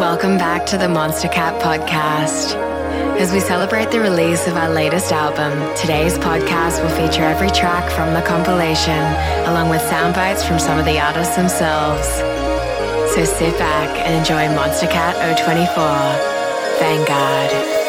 Welcome back to the Monstercat Podcast. As we celebrate the release of our latest album, today's podcast will feature every track from the compilation, along with sound bites from some of the artists themselves. So sit back and enjoy Monstercat 024 Vanguard.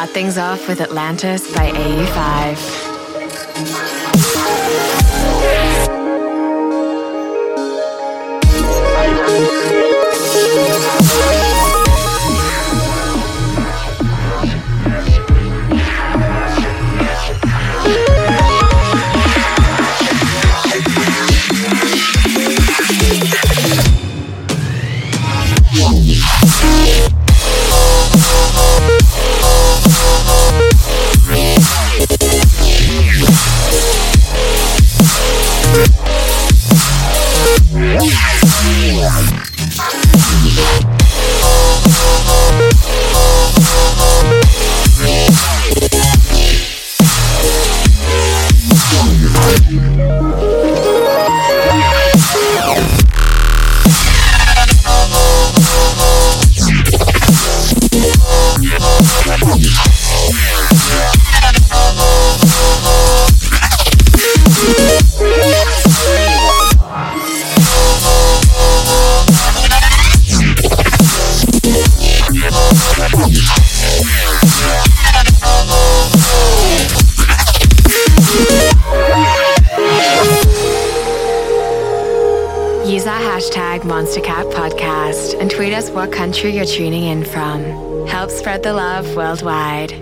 Start things off with Atlantis by AU5. Worldwide.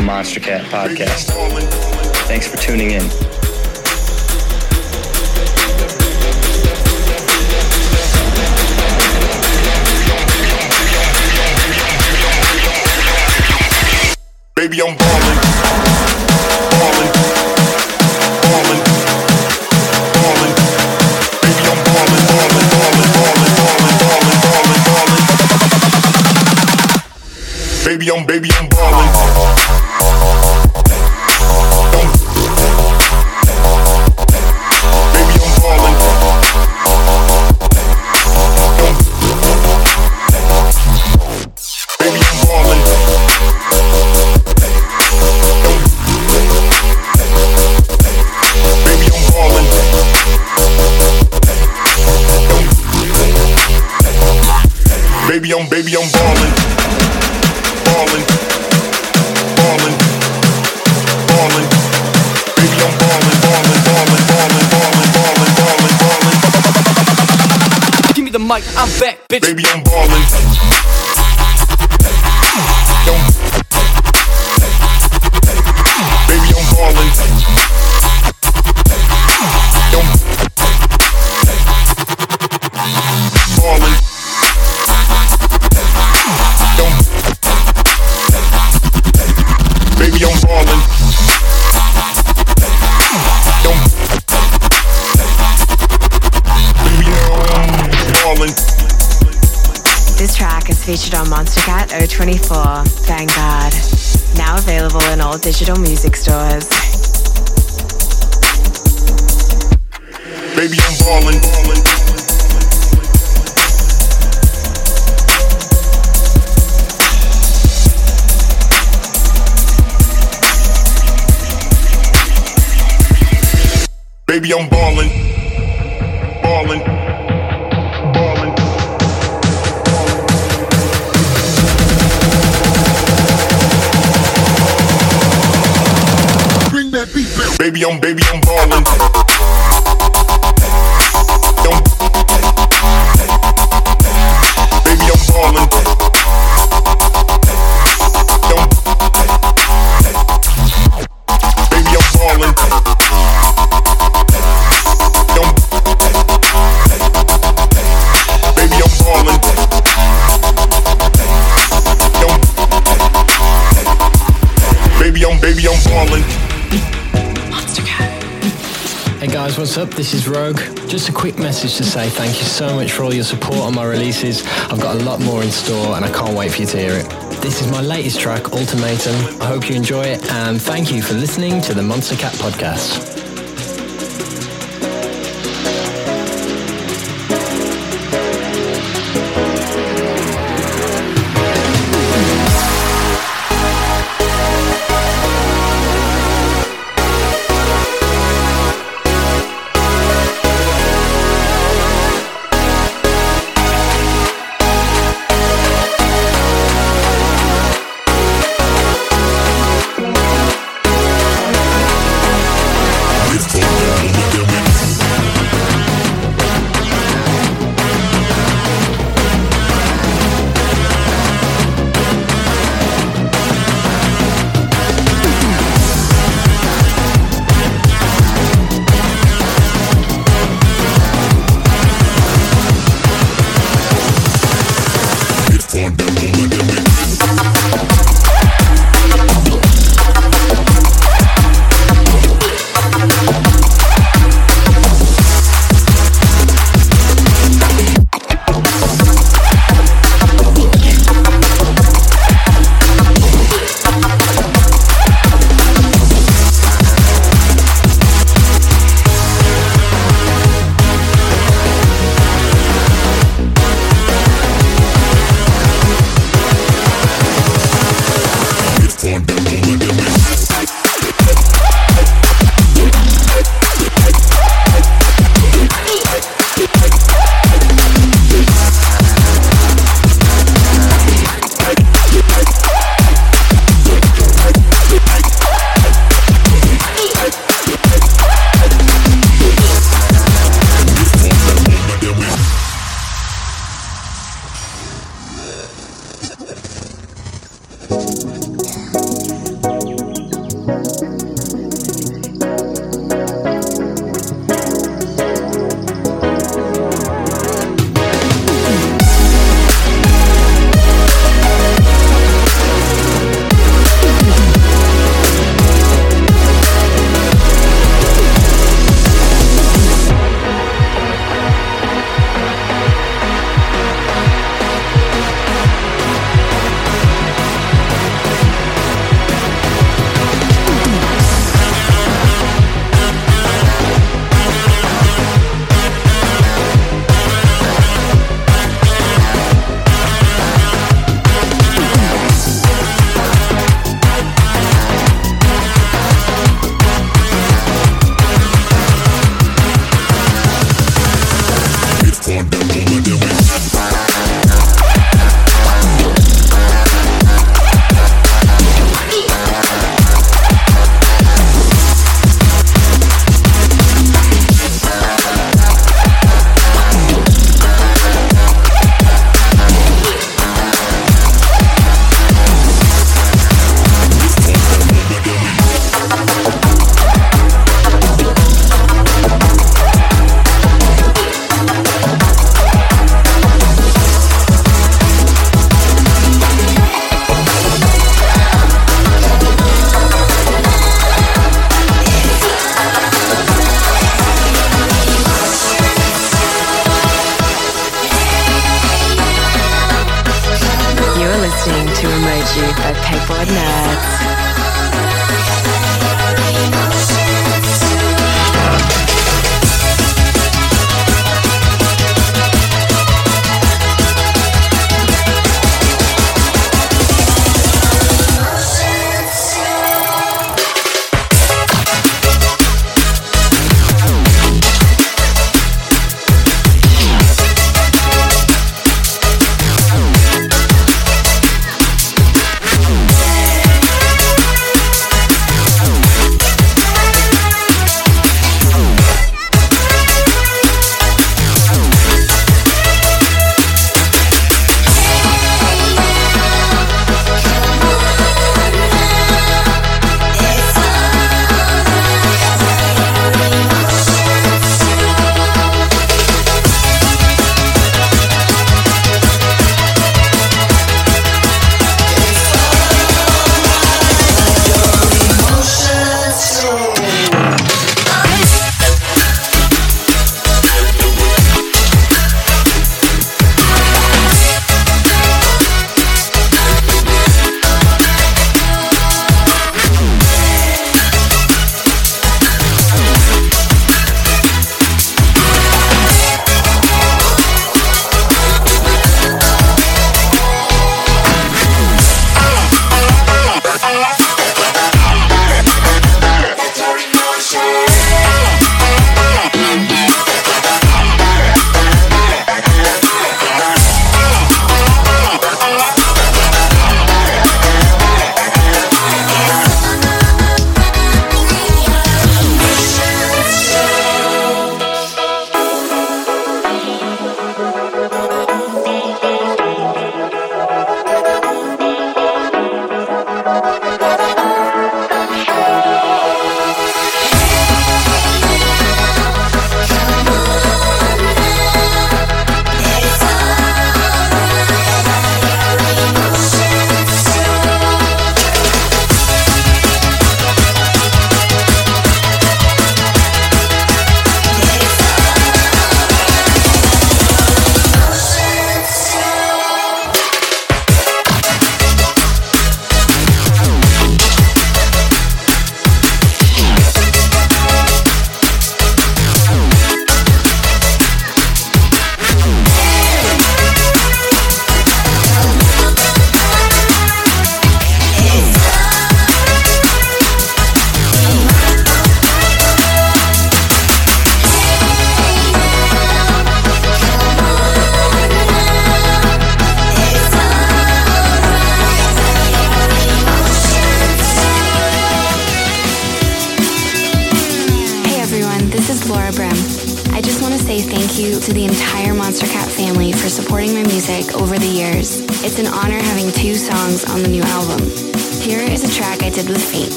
Monstercat podcast. What's up? This is Rogue. Just a quick message to say thank you so much for all your support on my releases. I've got a lot more in store and I can't wait for you to hear it. This is my latest track, Ultimatum. I hope you enjoy it and thank you for listening to the Monstercat podcast.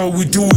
How we do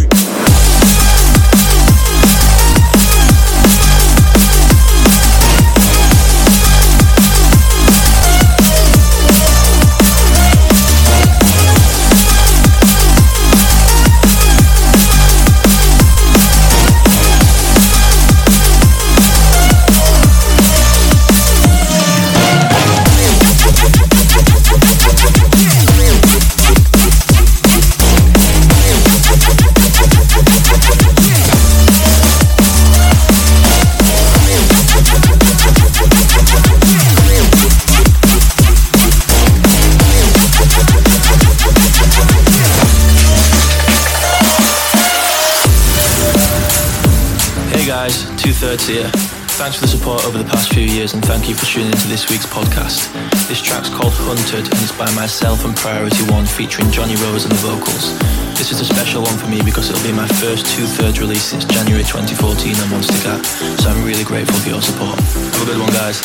Thanks for the support over the past few years and thank you for tuning into this week's podcast. This track's called Hunted and it's by myself and Priority One featuring Johnny Rose on the vocals. This is a special one for me because it'll be my first Two Thirds release since January 2014 on Monstercat, so I'm really grateful for your support. Have a good one guys.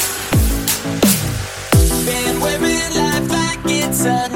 Been life like it's a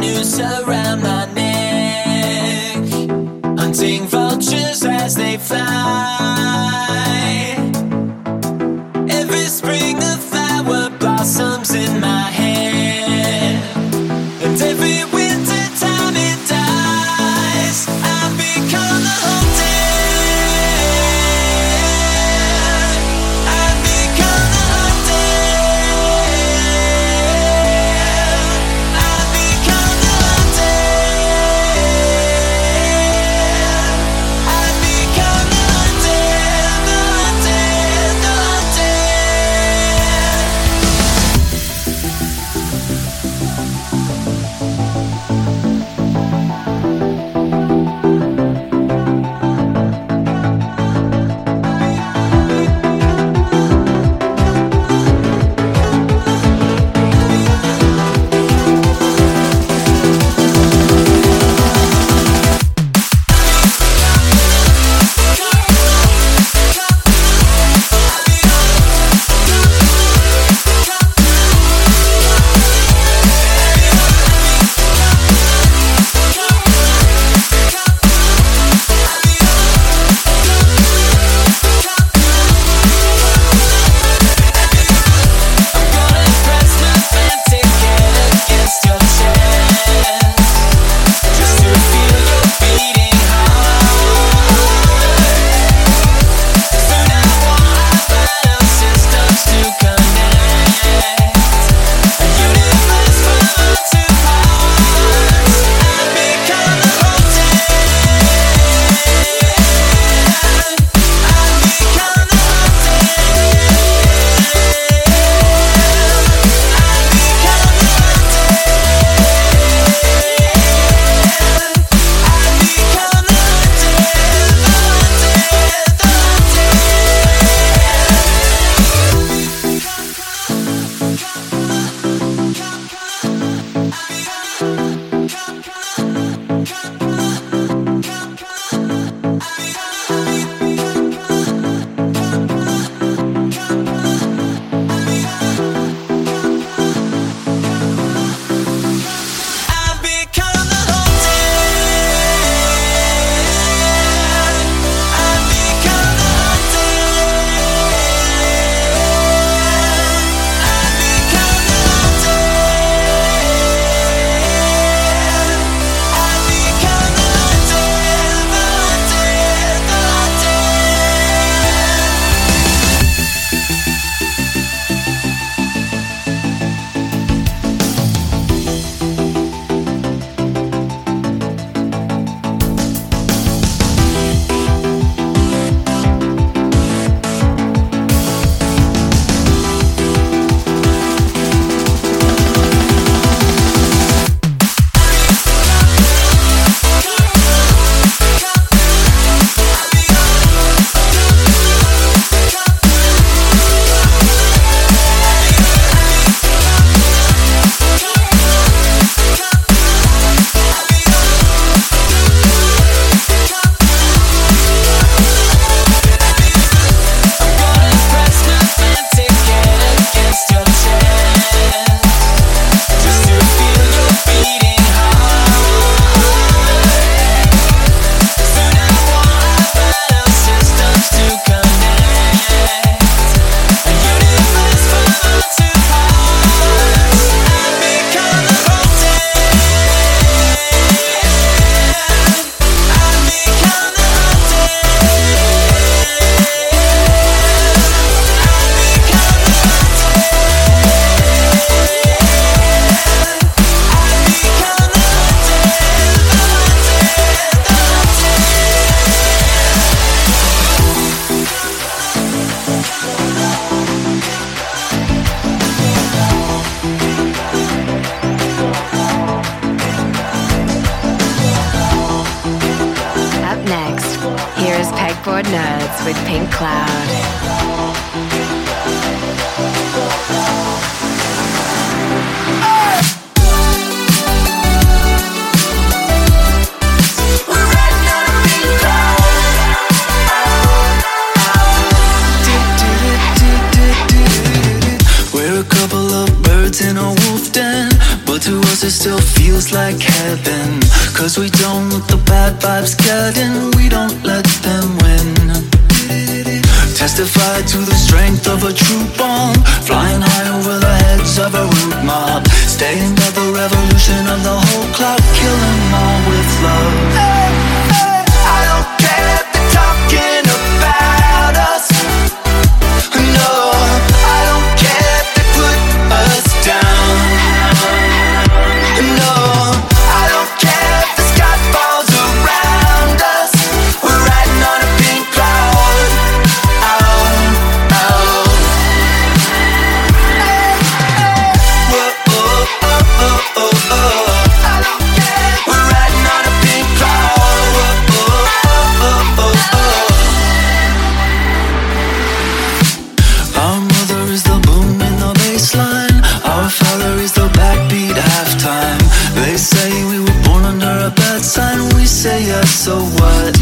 so what?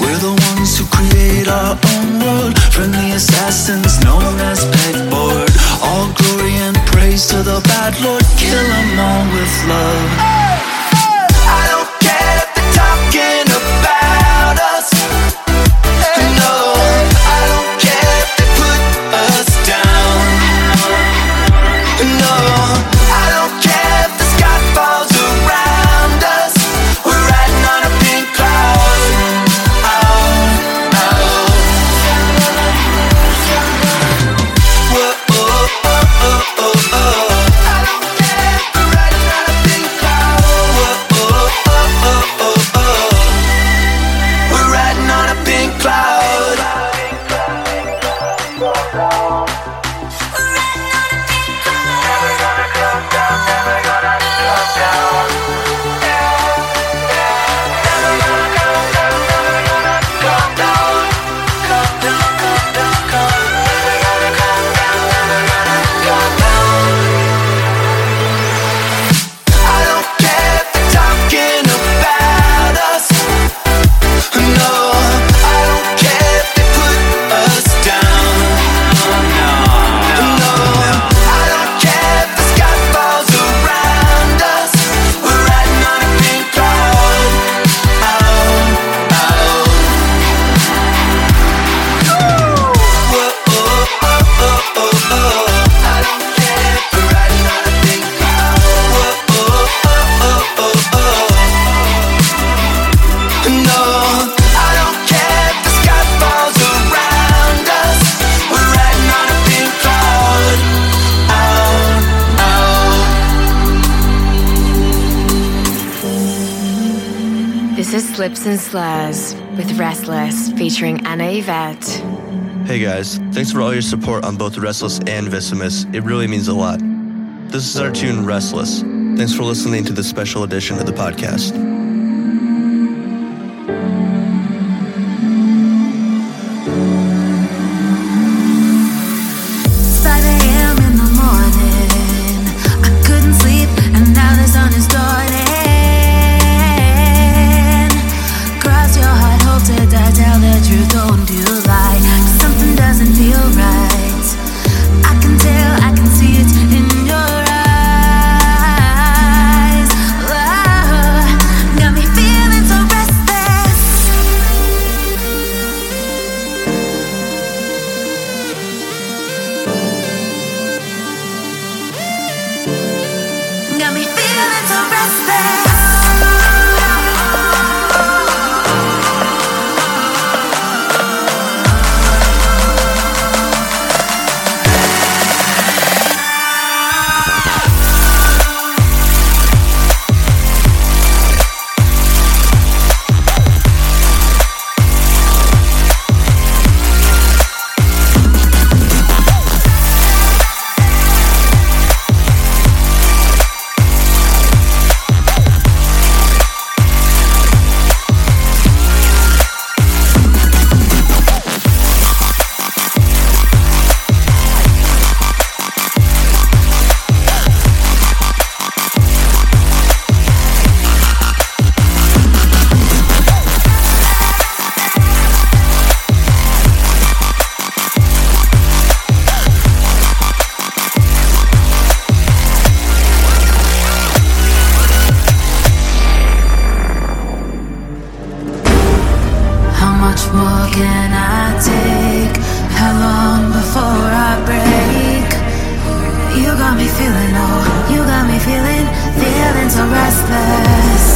We're the ones who create our own world. Friendly assassins known as pegboard. All glory and praise to the bad lord. Kill them all with love. I don't care if they're talking. With Restless featuring Anna Yvette. Hey guys, thanks for all your support on both Restless and "Visimus." It really means a lot. This is our tune, Restless. Thanks for listening to this special edition of the podcast. I take? How long before I break? You got me feeling, oh, you got me feeling, feeling so restless.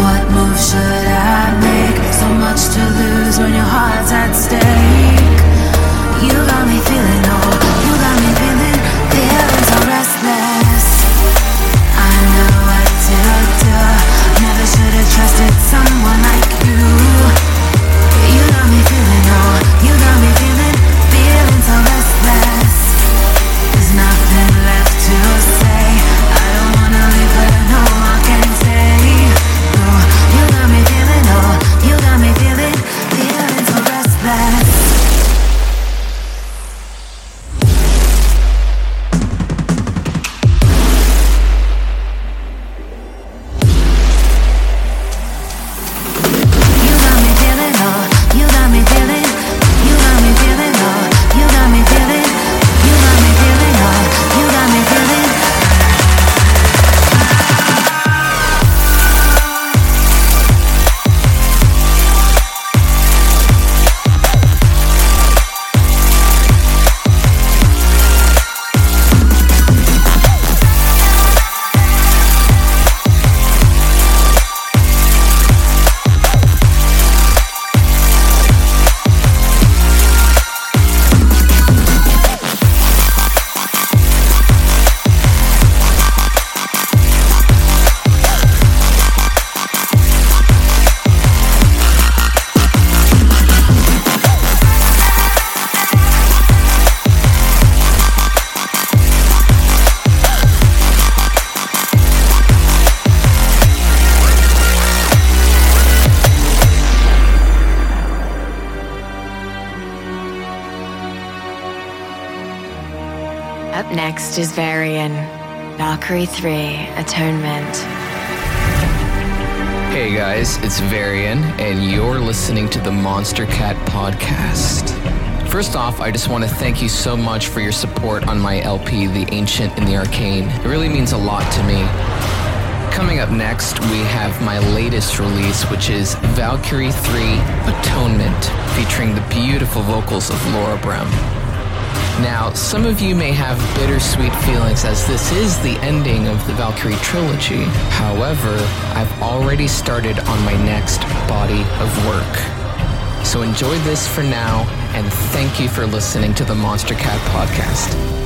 What move should I make? So much to lose when your heart's at stake. You got me feeling, oh, you got me feeling, feeling so restless. I know what to do. Never should have trusted someone like you. Valkyrie 3, Atonement. Hey guys, it's Varien, and you're listening to the Monstercat Podcast. First off, I just want to thank you so much for your support on my LP, The Ancient and the Arcane. It really means a lot to me. Coming up next, we have my latest release, which is Valkyrie 3 Atonement, featuring the beautiful vocals of Laura Brehm. Now, some of you may have bittersweet feelings as this is the ending of the Valkyrie trilogy. However, I've already started on my next body of work. So enjoy this for now, and thank you for listening to the Monstercat podcast.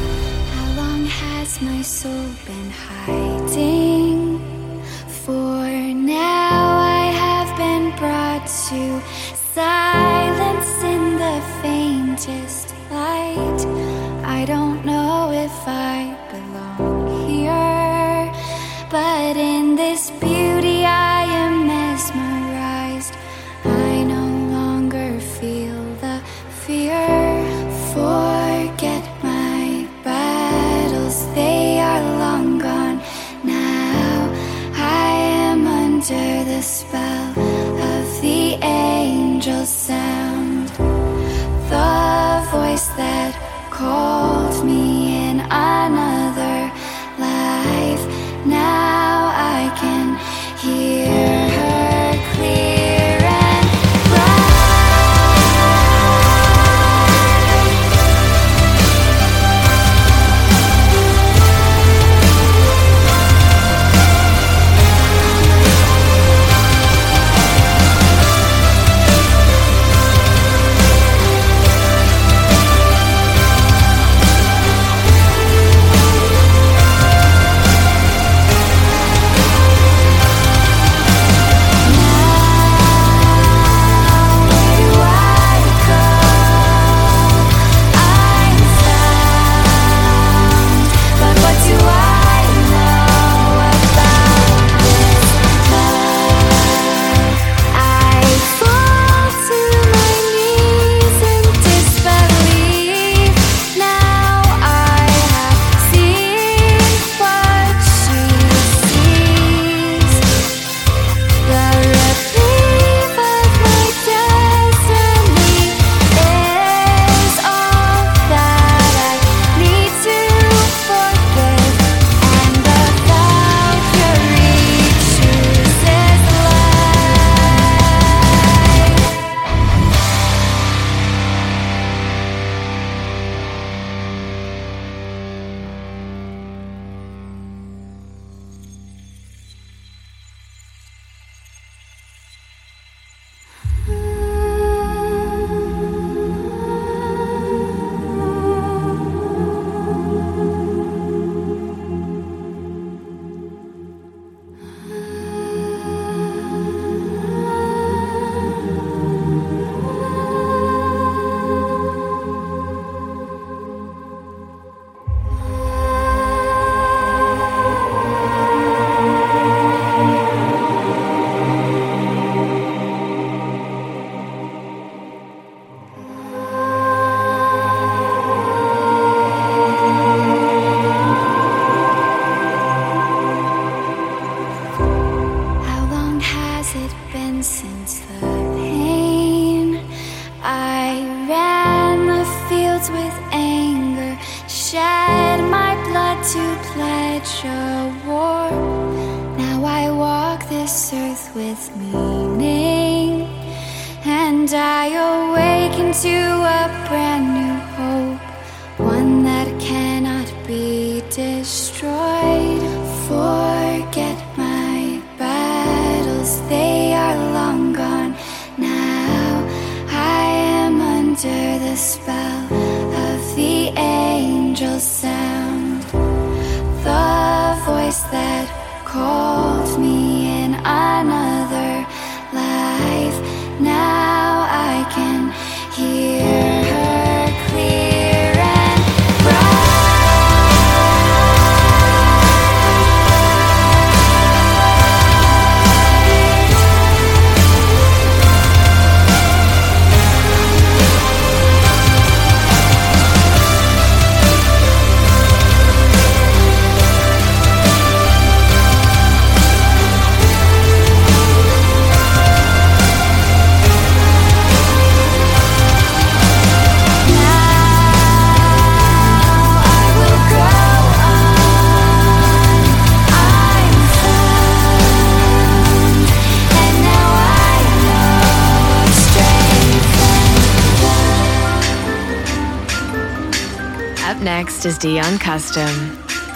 Is Dion Custom.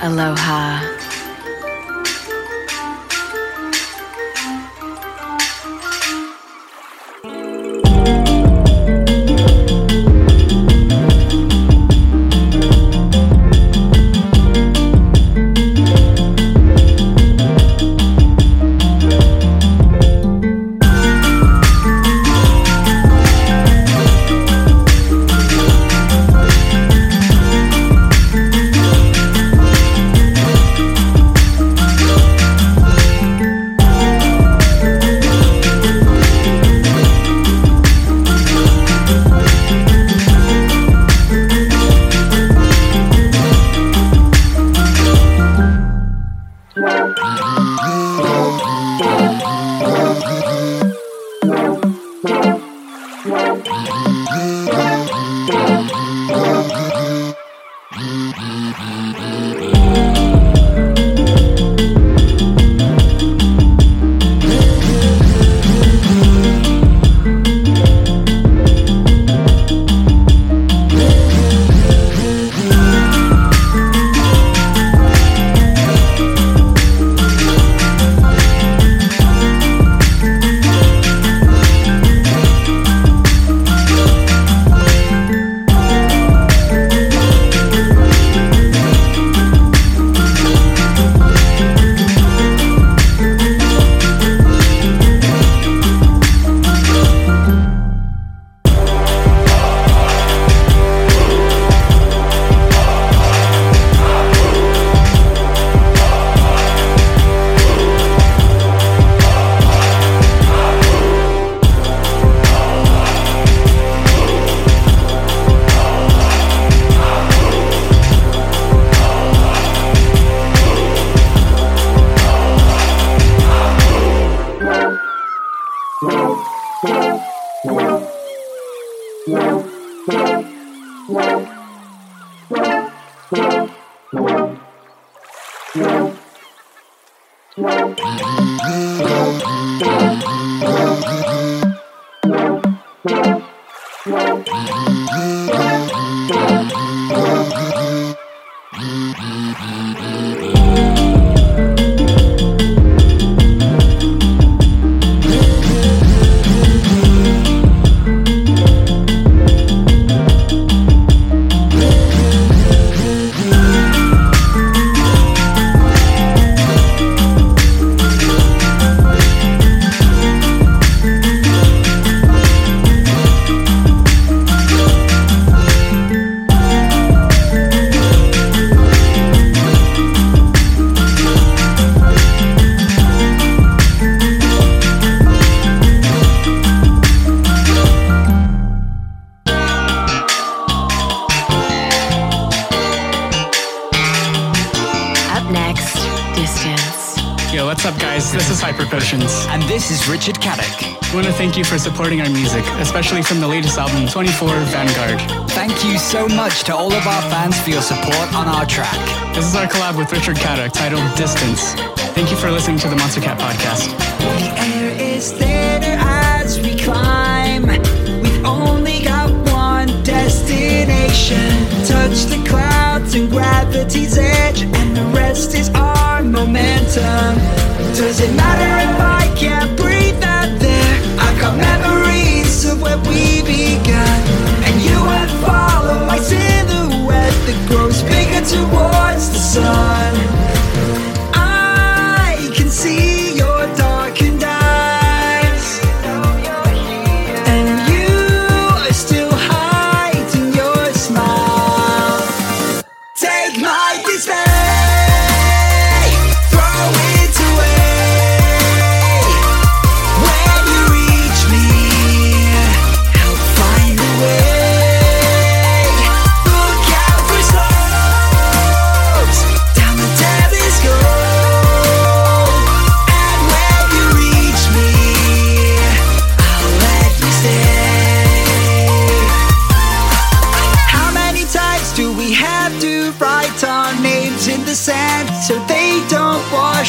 Aloha.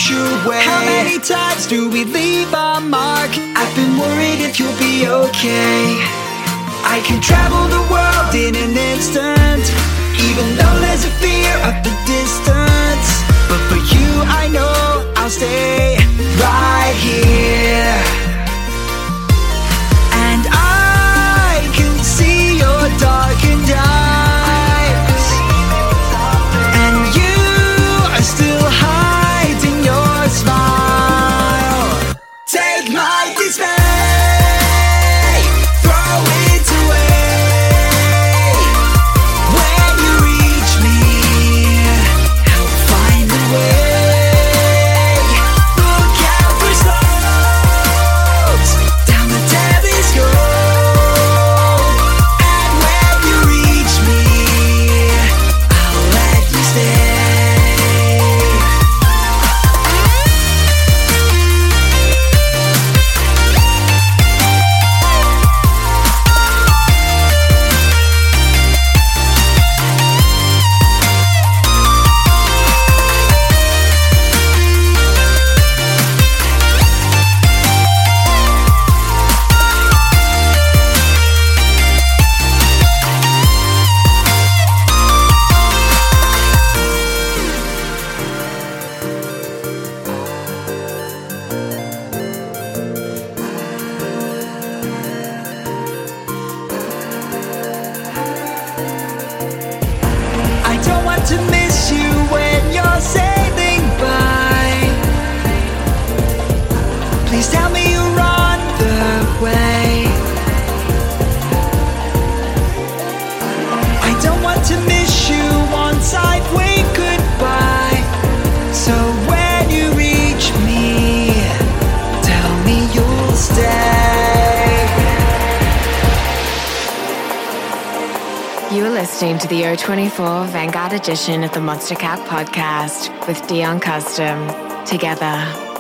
How many times do we leave our mark? I've been worried if you'll be okay. I can travel the world in an instant, even though there's a fear of the distance. But for you, I know I'll stay. edition of the Monstercat podcast with Dion Custom. Together,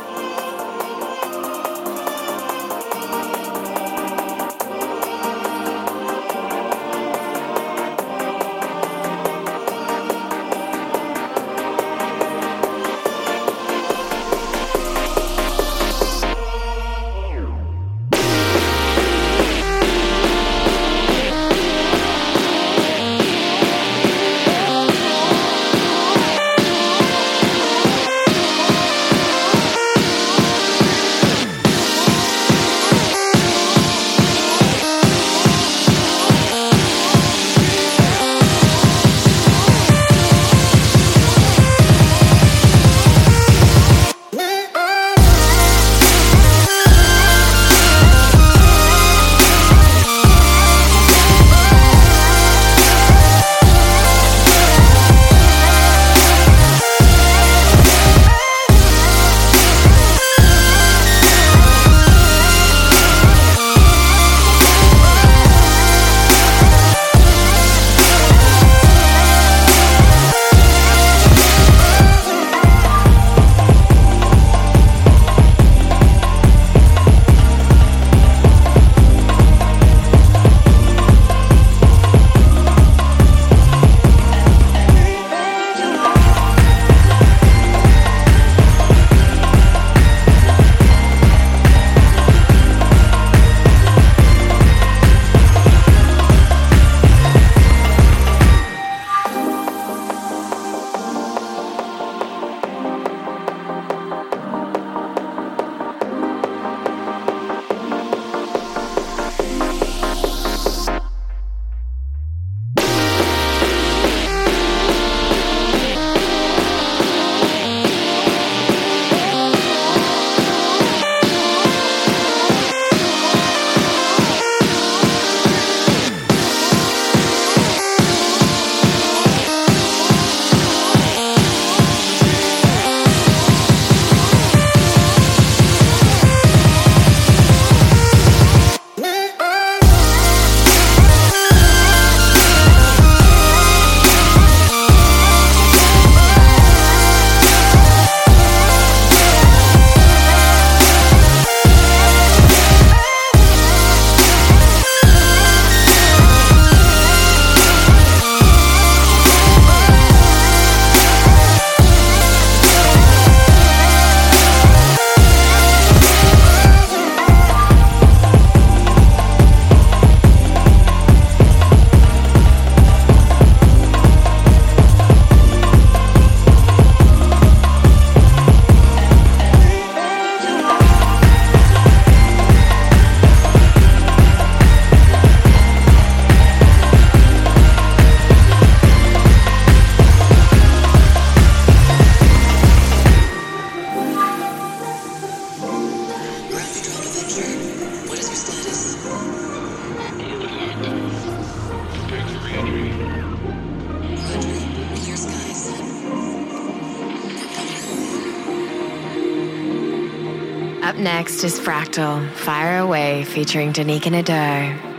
is Fractal, Fire Away, featuring Danica Nadeau.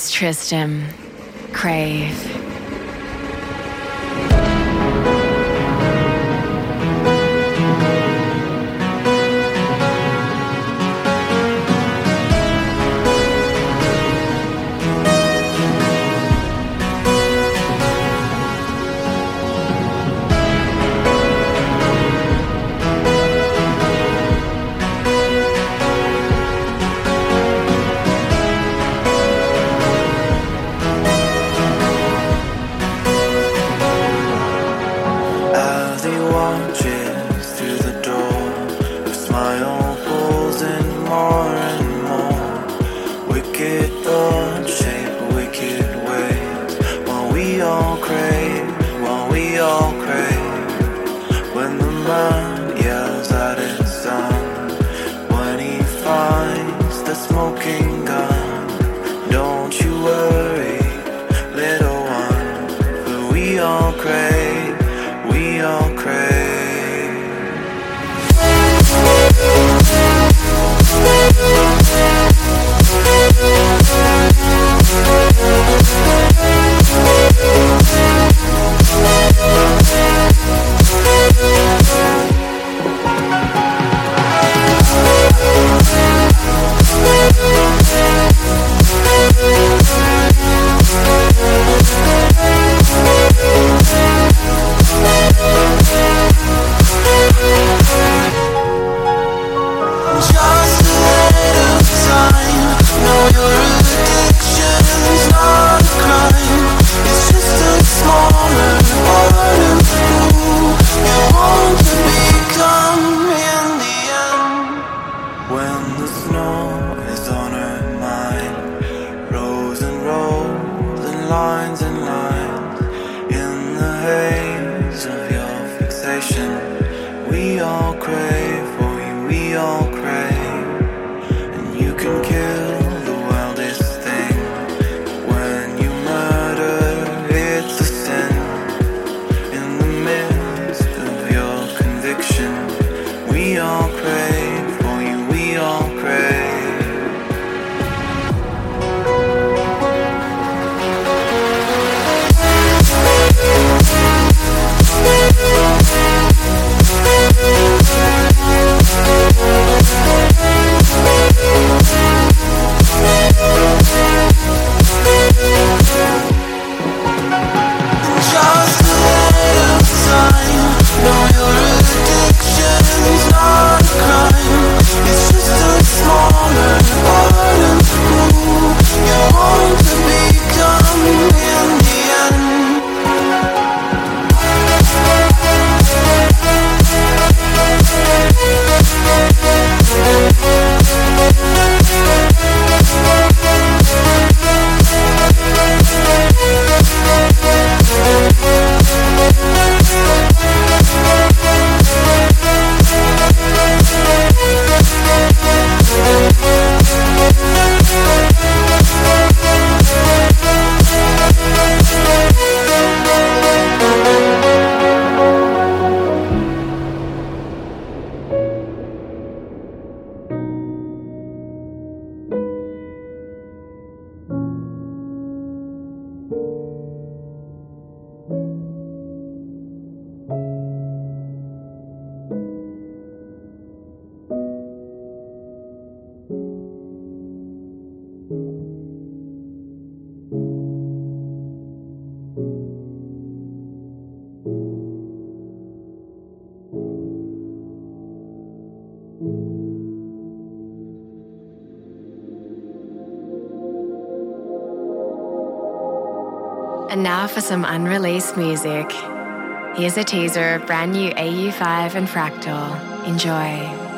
Here's Tristam. Crave. For some unreleased music. Here's a teaser of brand new AU5 and Fractal. Enjoy.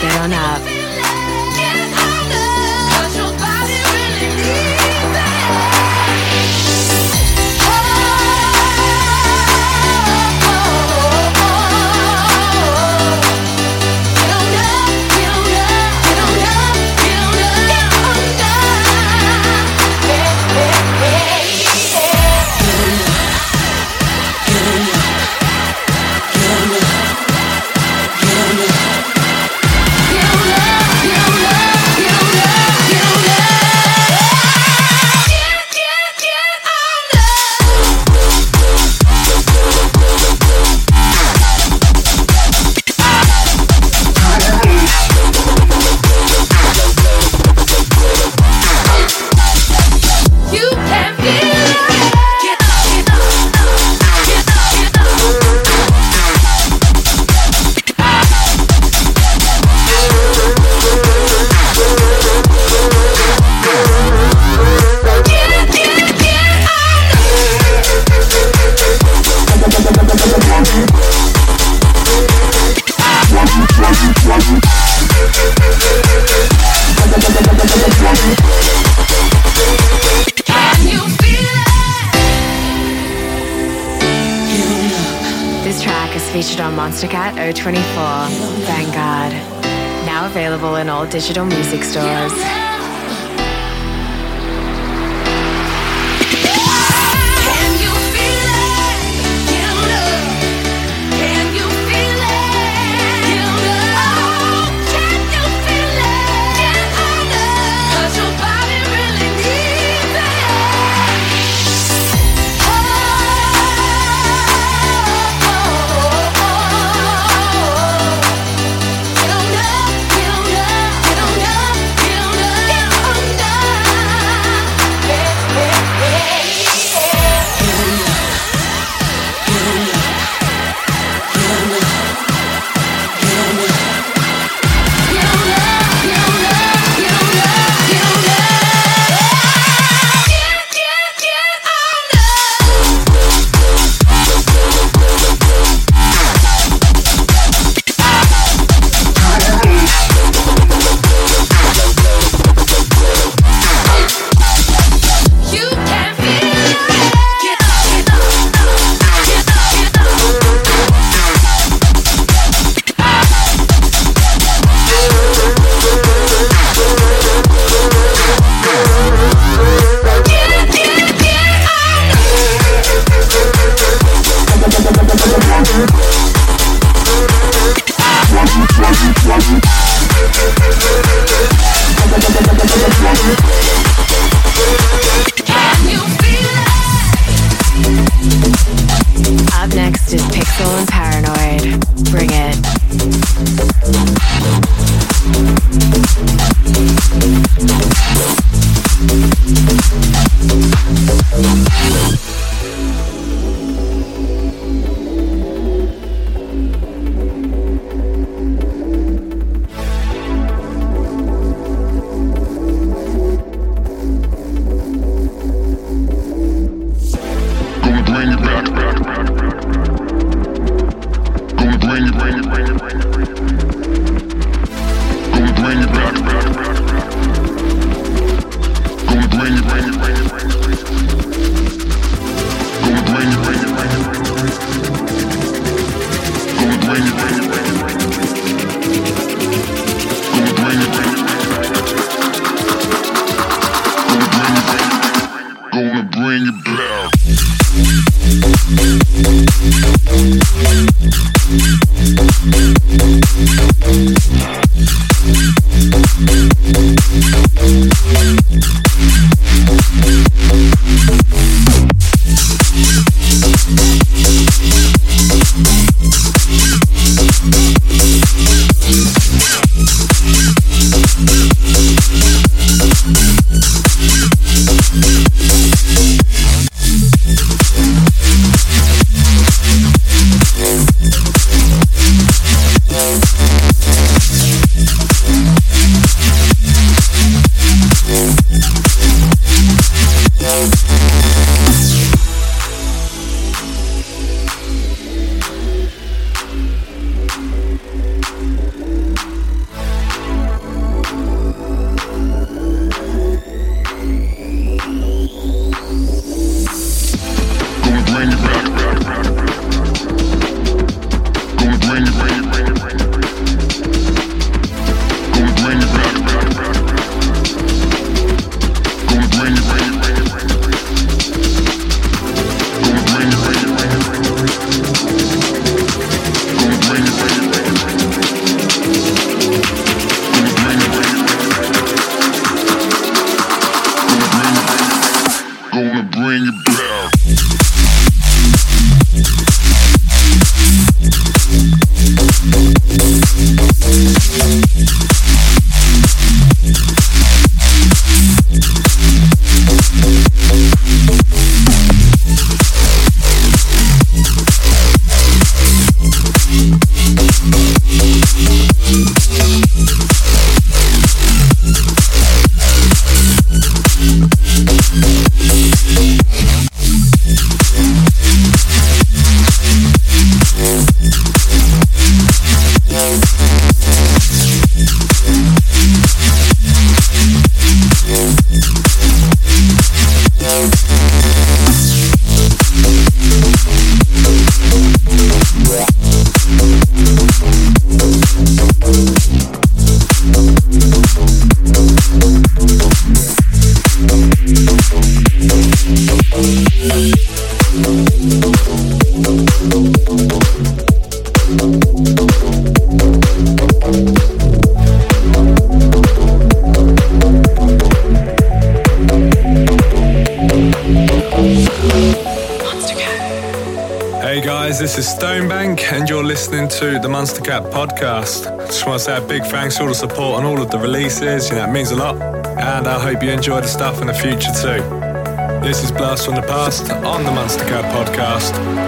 Get on up. Monstercat 024 Vanguard. Now available in all digital music stores. Thanks for all the support on all of the releases, you know, it means a lot. And I hope you enjoy the stuff in the future too. This is Blast from the Past on the Monstercat podcast.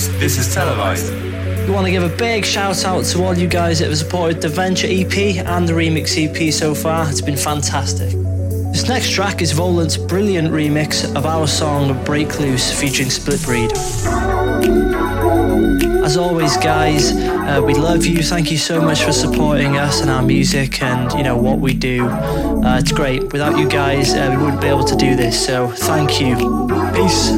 Is, this is Televisor. We want to give a big shout out to all you guys that have supported the Venture EP and the Remix EP so far. It's been fantastic. This next track is Volant's brilliant remix of our song Break Loose featuring Split Breed. As always, guys, uh, we love you. Thank you so much for supporting us and our music and you know what we do. Uh, it's great. Without you guys, uh, we wouldn't be able to do this. So thank you. Peace.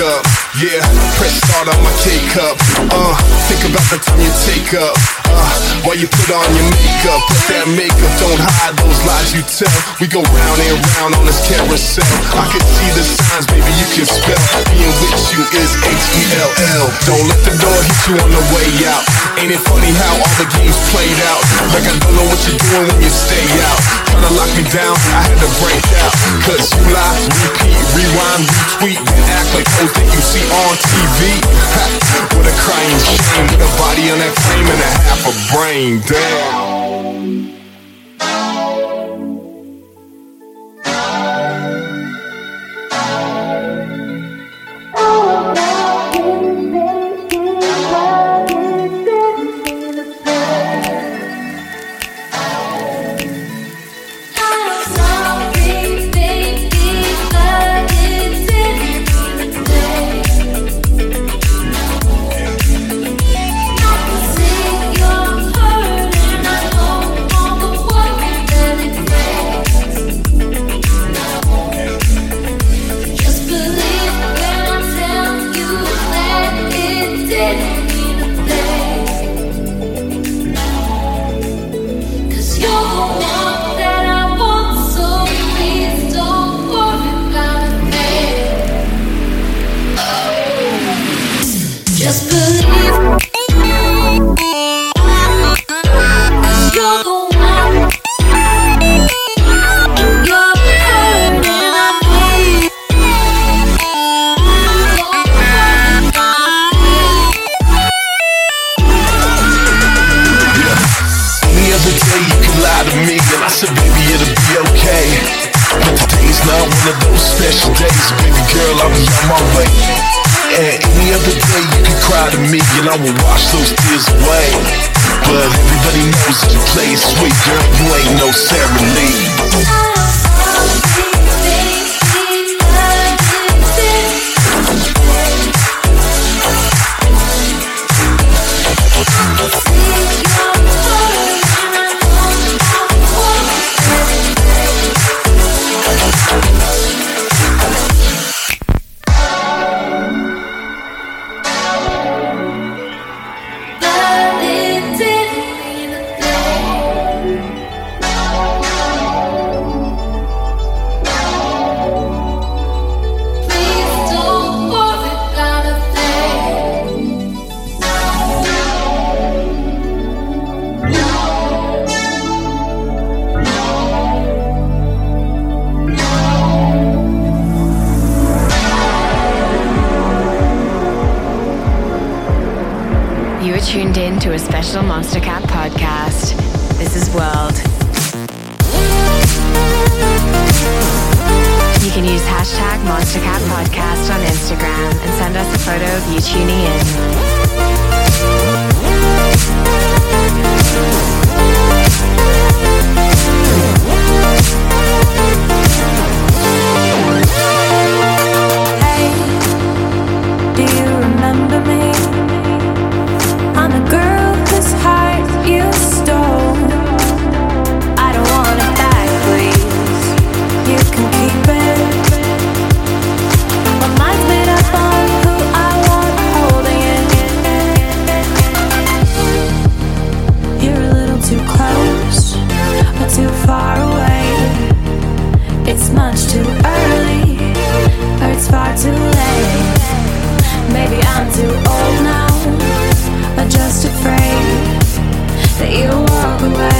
Up, yeah, press start on my K-cup, uh, think about the time you take up, uh, while you put on your makeup, put that makeup, don't hide those lies you tell, we go round and round on this carousel, I can see the signs, baby, you can spell, being with you is H-E-L-L, don't let the door hit you on the way out, ain't it funny how all the games played out, like I don't know what you're doing when you stay out, trying to lock me down, I had to break out, cause you lie, repeat, rewind, retweet, then act like those that you see on TV. Ha, what a crying shame, with a body on that frame and a half a brain, damn. Special days Baby girl I'll be on my way. And any other day you can cry to me And I will wash those tears away. But everybody knows that you play sweet Girl you ain't no Sara Lee send us a photo of you tuning in. Do much too early, or it's far too late. Maybe I'm too old now, or just afraid that you'll walk away.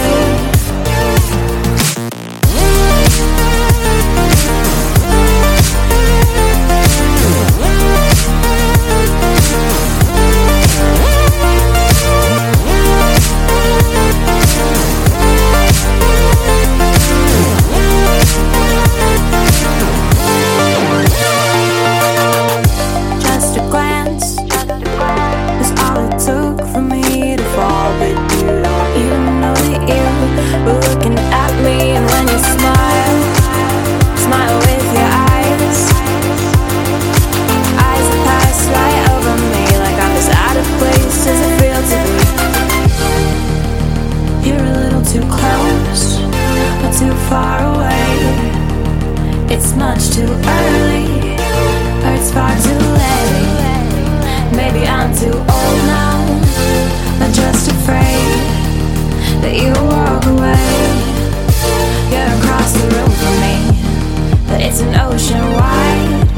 an ocean wide,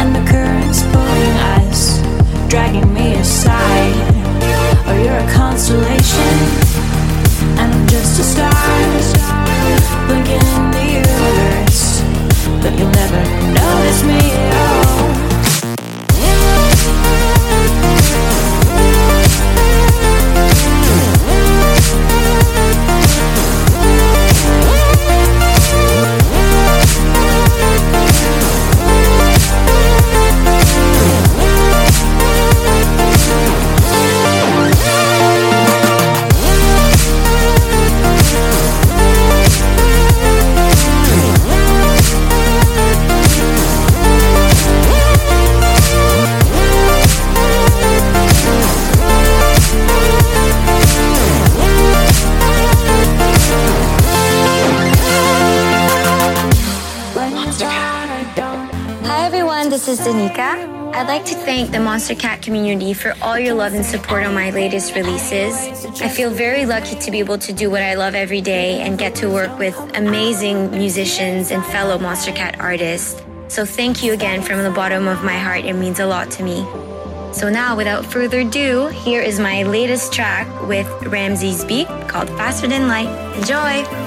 and the current's pulling us, dragging me aside. Oh, you're a constellation, and I'm just a star, blinking in the universe, but you'll never notice me. I'd like to thank the Monstercat community for all your love and support on my latest releases. I feel very lucky to be able to do what I love every day and get to work with amazing musicians and fellow Monstercat artists. So thank you again from the bottom of my heart. It means a lot to me. So now, without further ado, here is my latest track with Rameses B called Faster Than Light. Enjoy!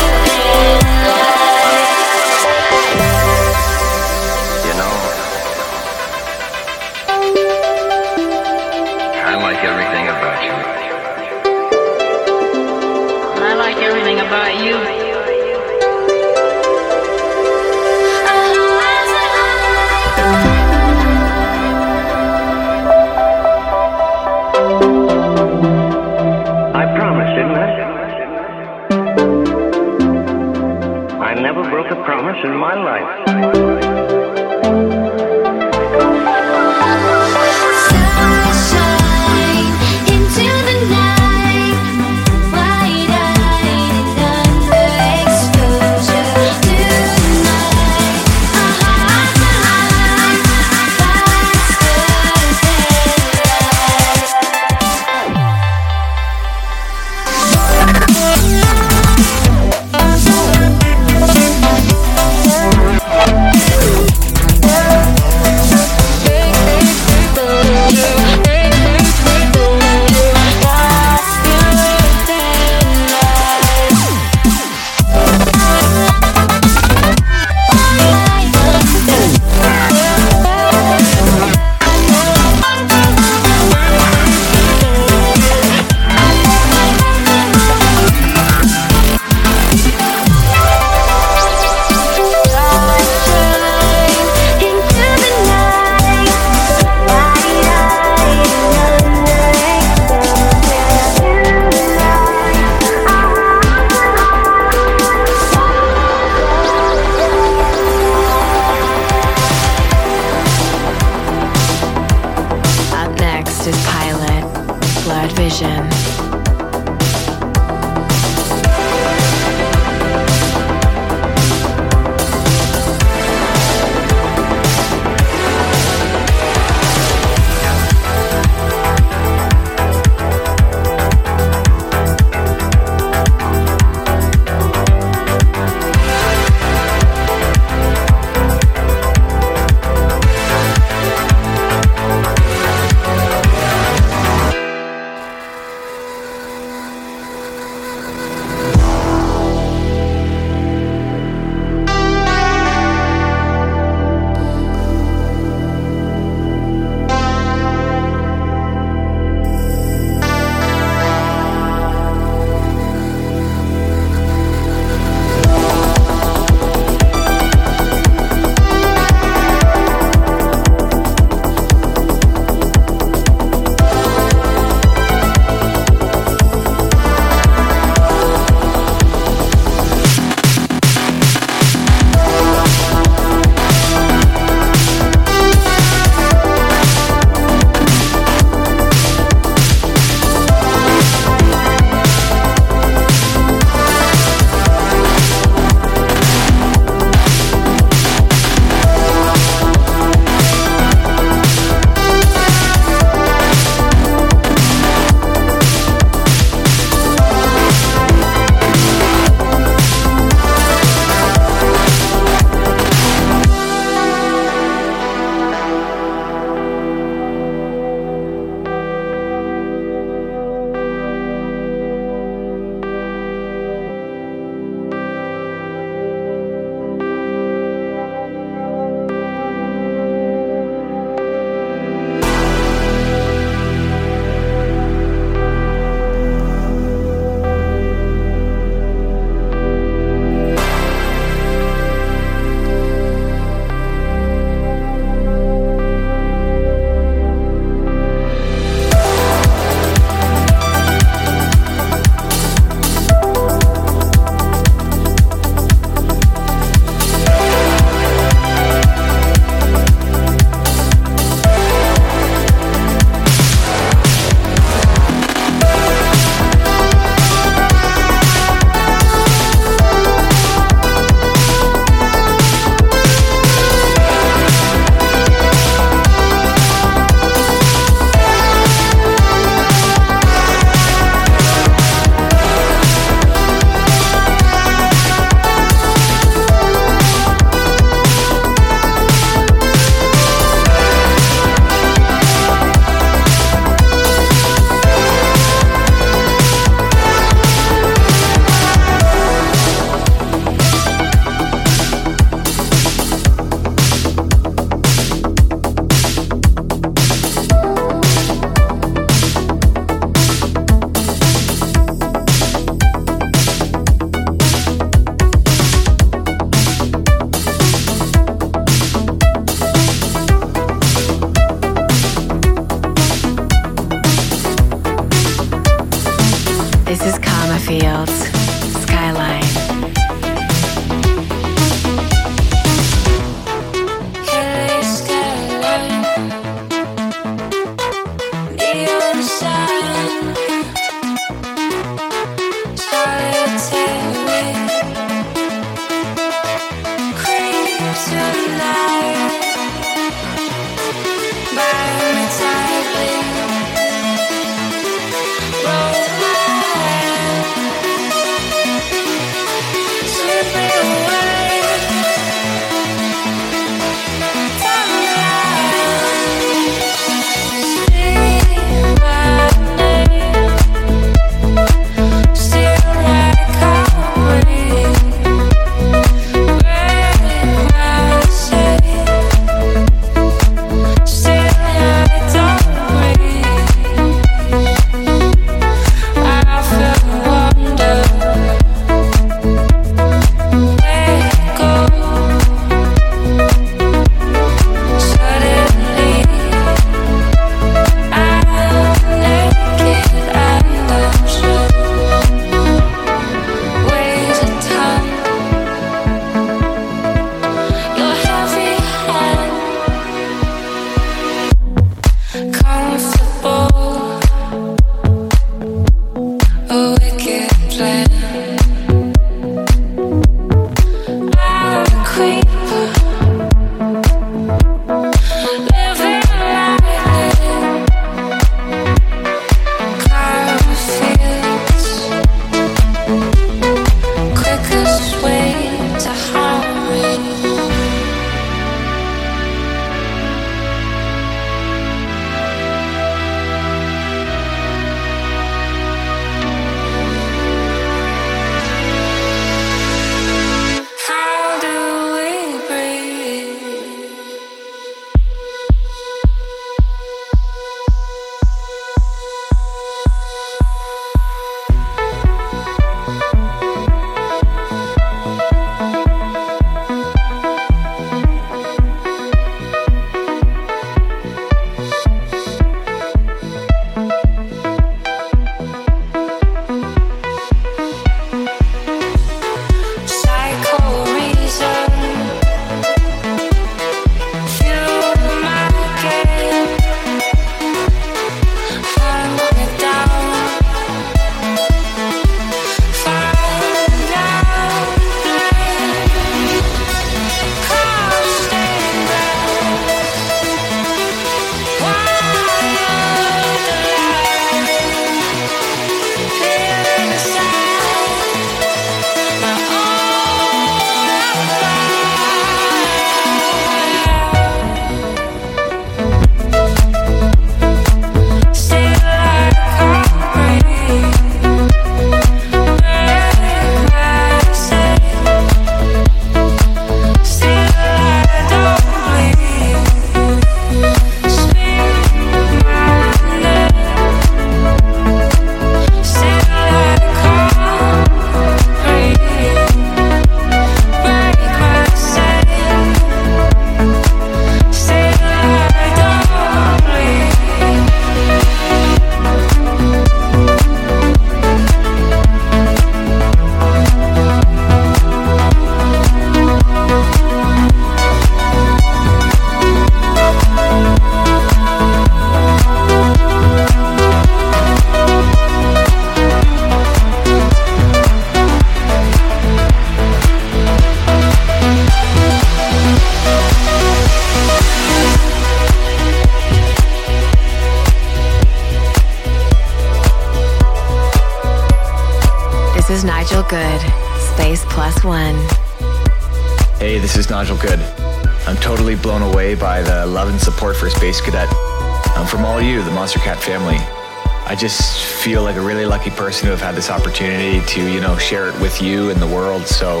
This opportunity to, you know, share it with you and the world. So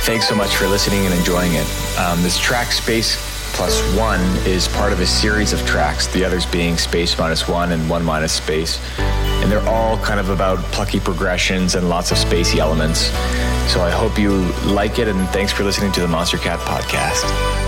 thanks so much for listening and enjoying it. Um, this track, Space Plus One, is part of a series of tracks, the others being Space Minus One and One Minus Space. And they're all kind of about plucky progressions and lots of spacey elements. So I hope you like it, and thanks for listening to the Monstercat podcast.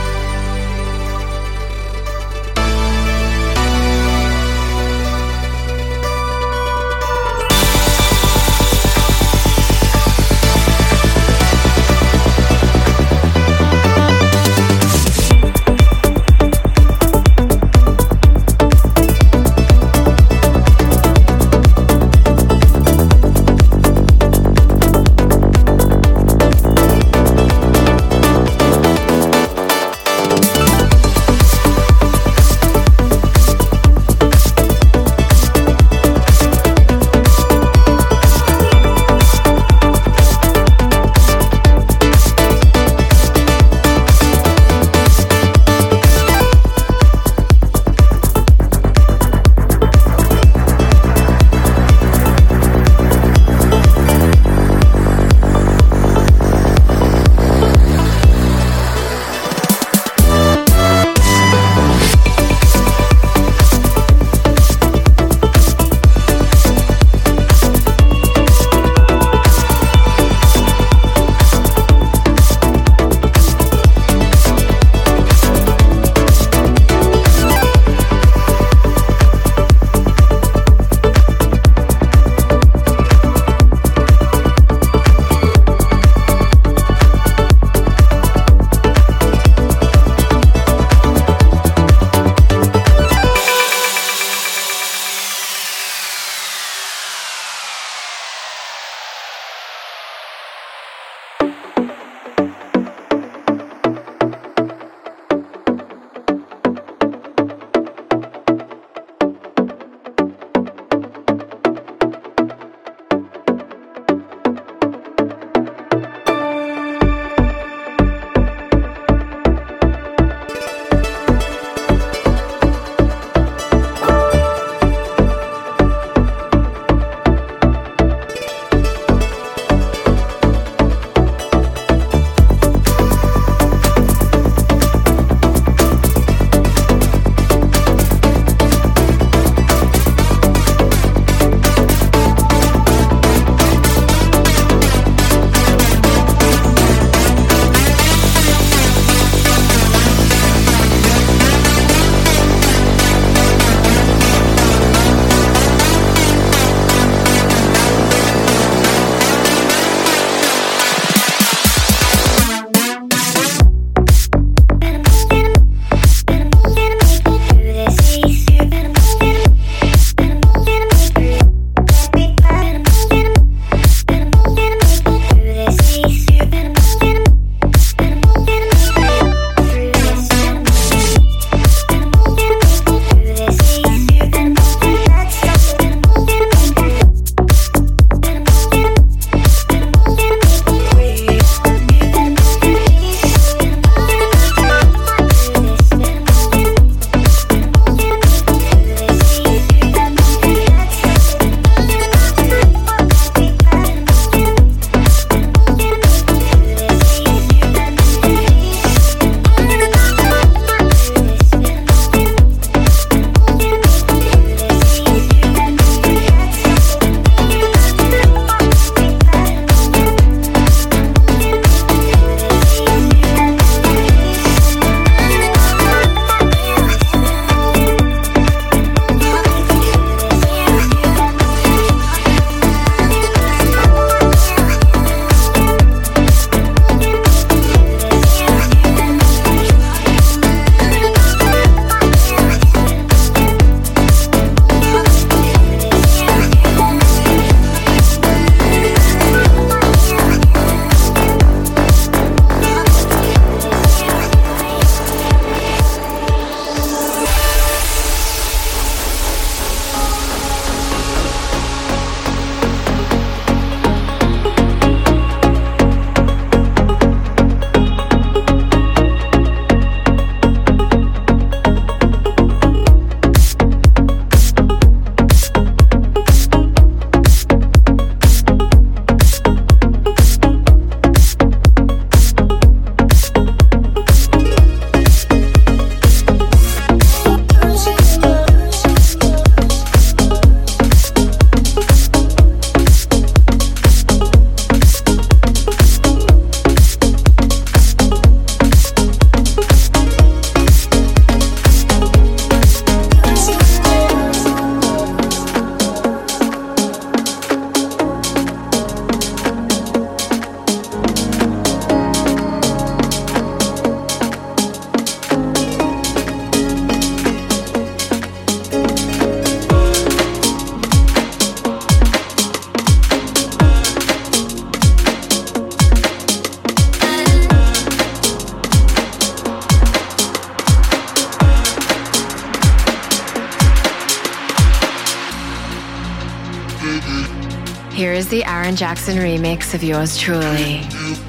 Jackson remix of yours truly.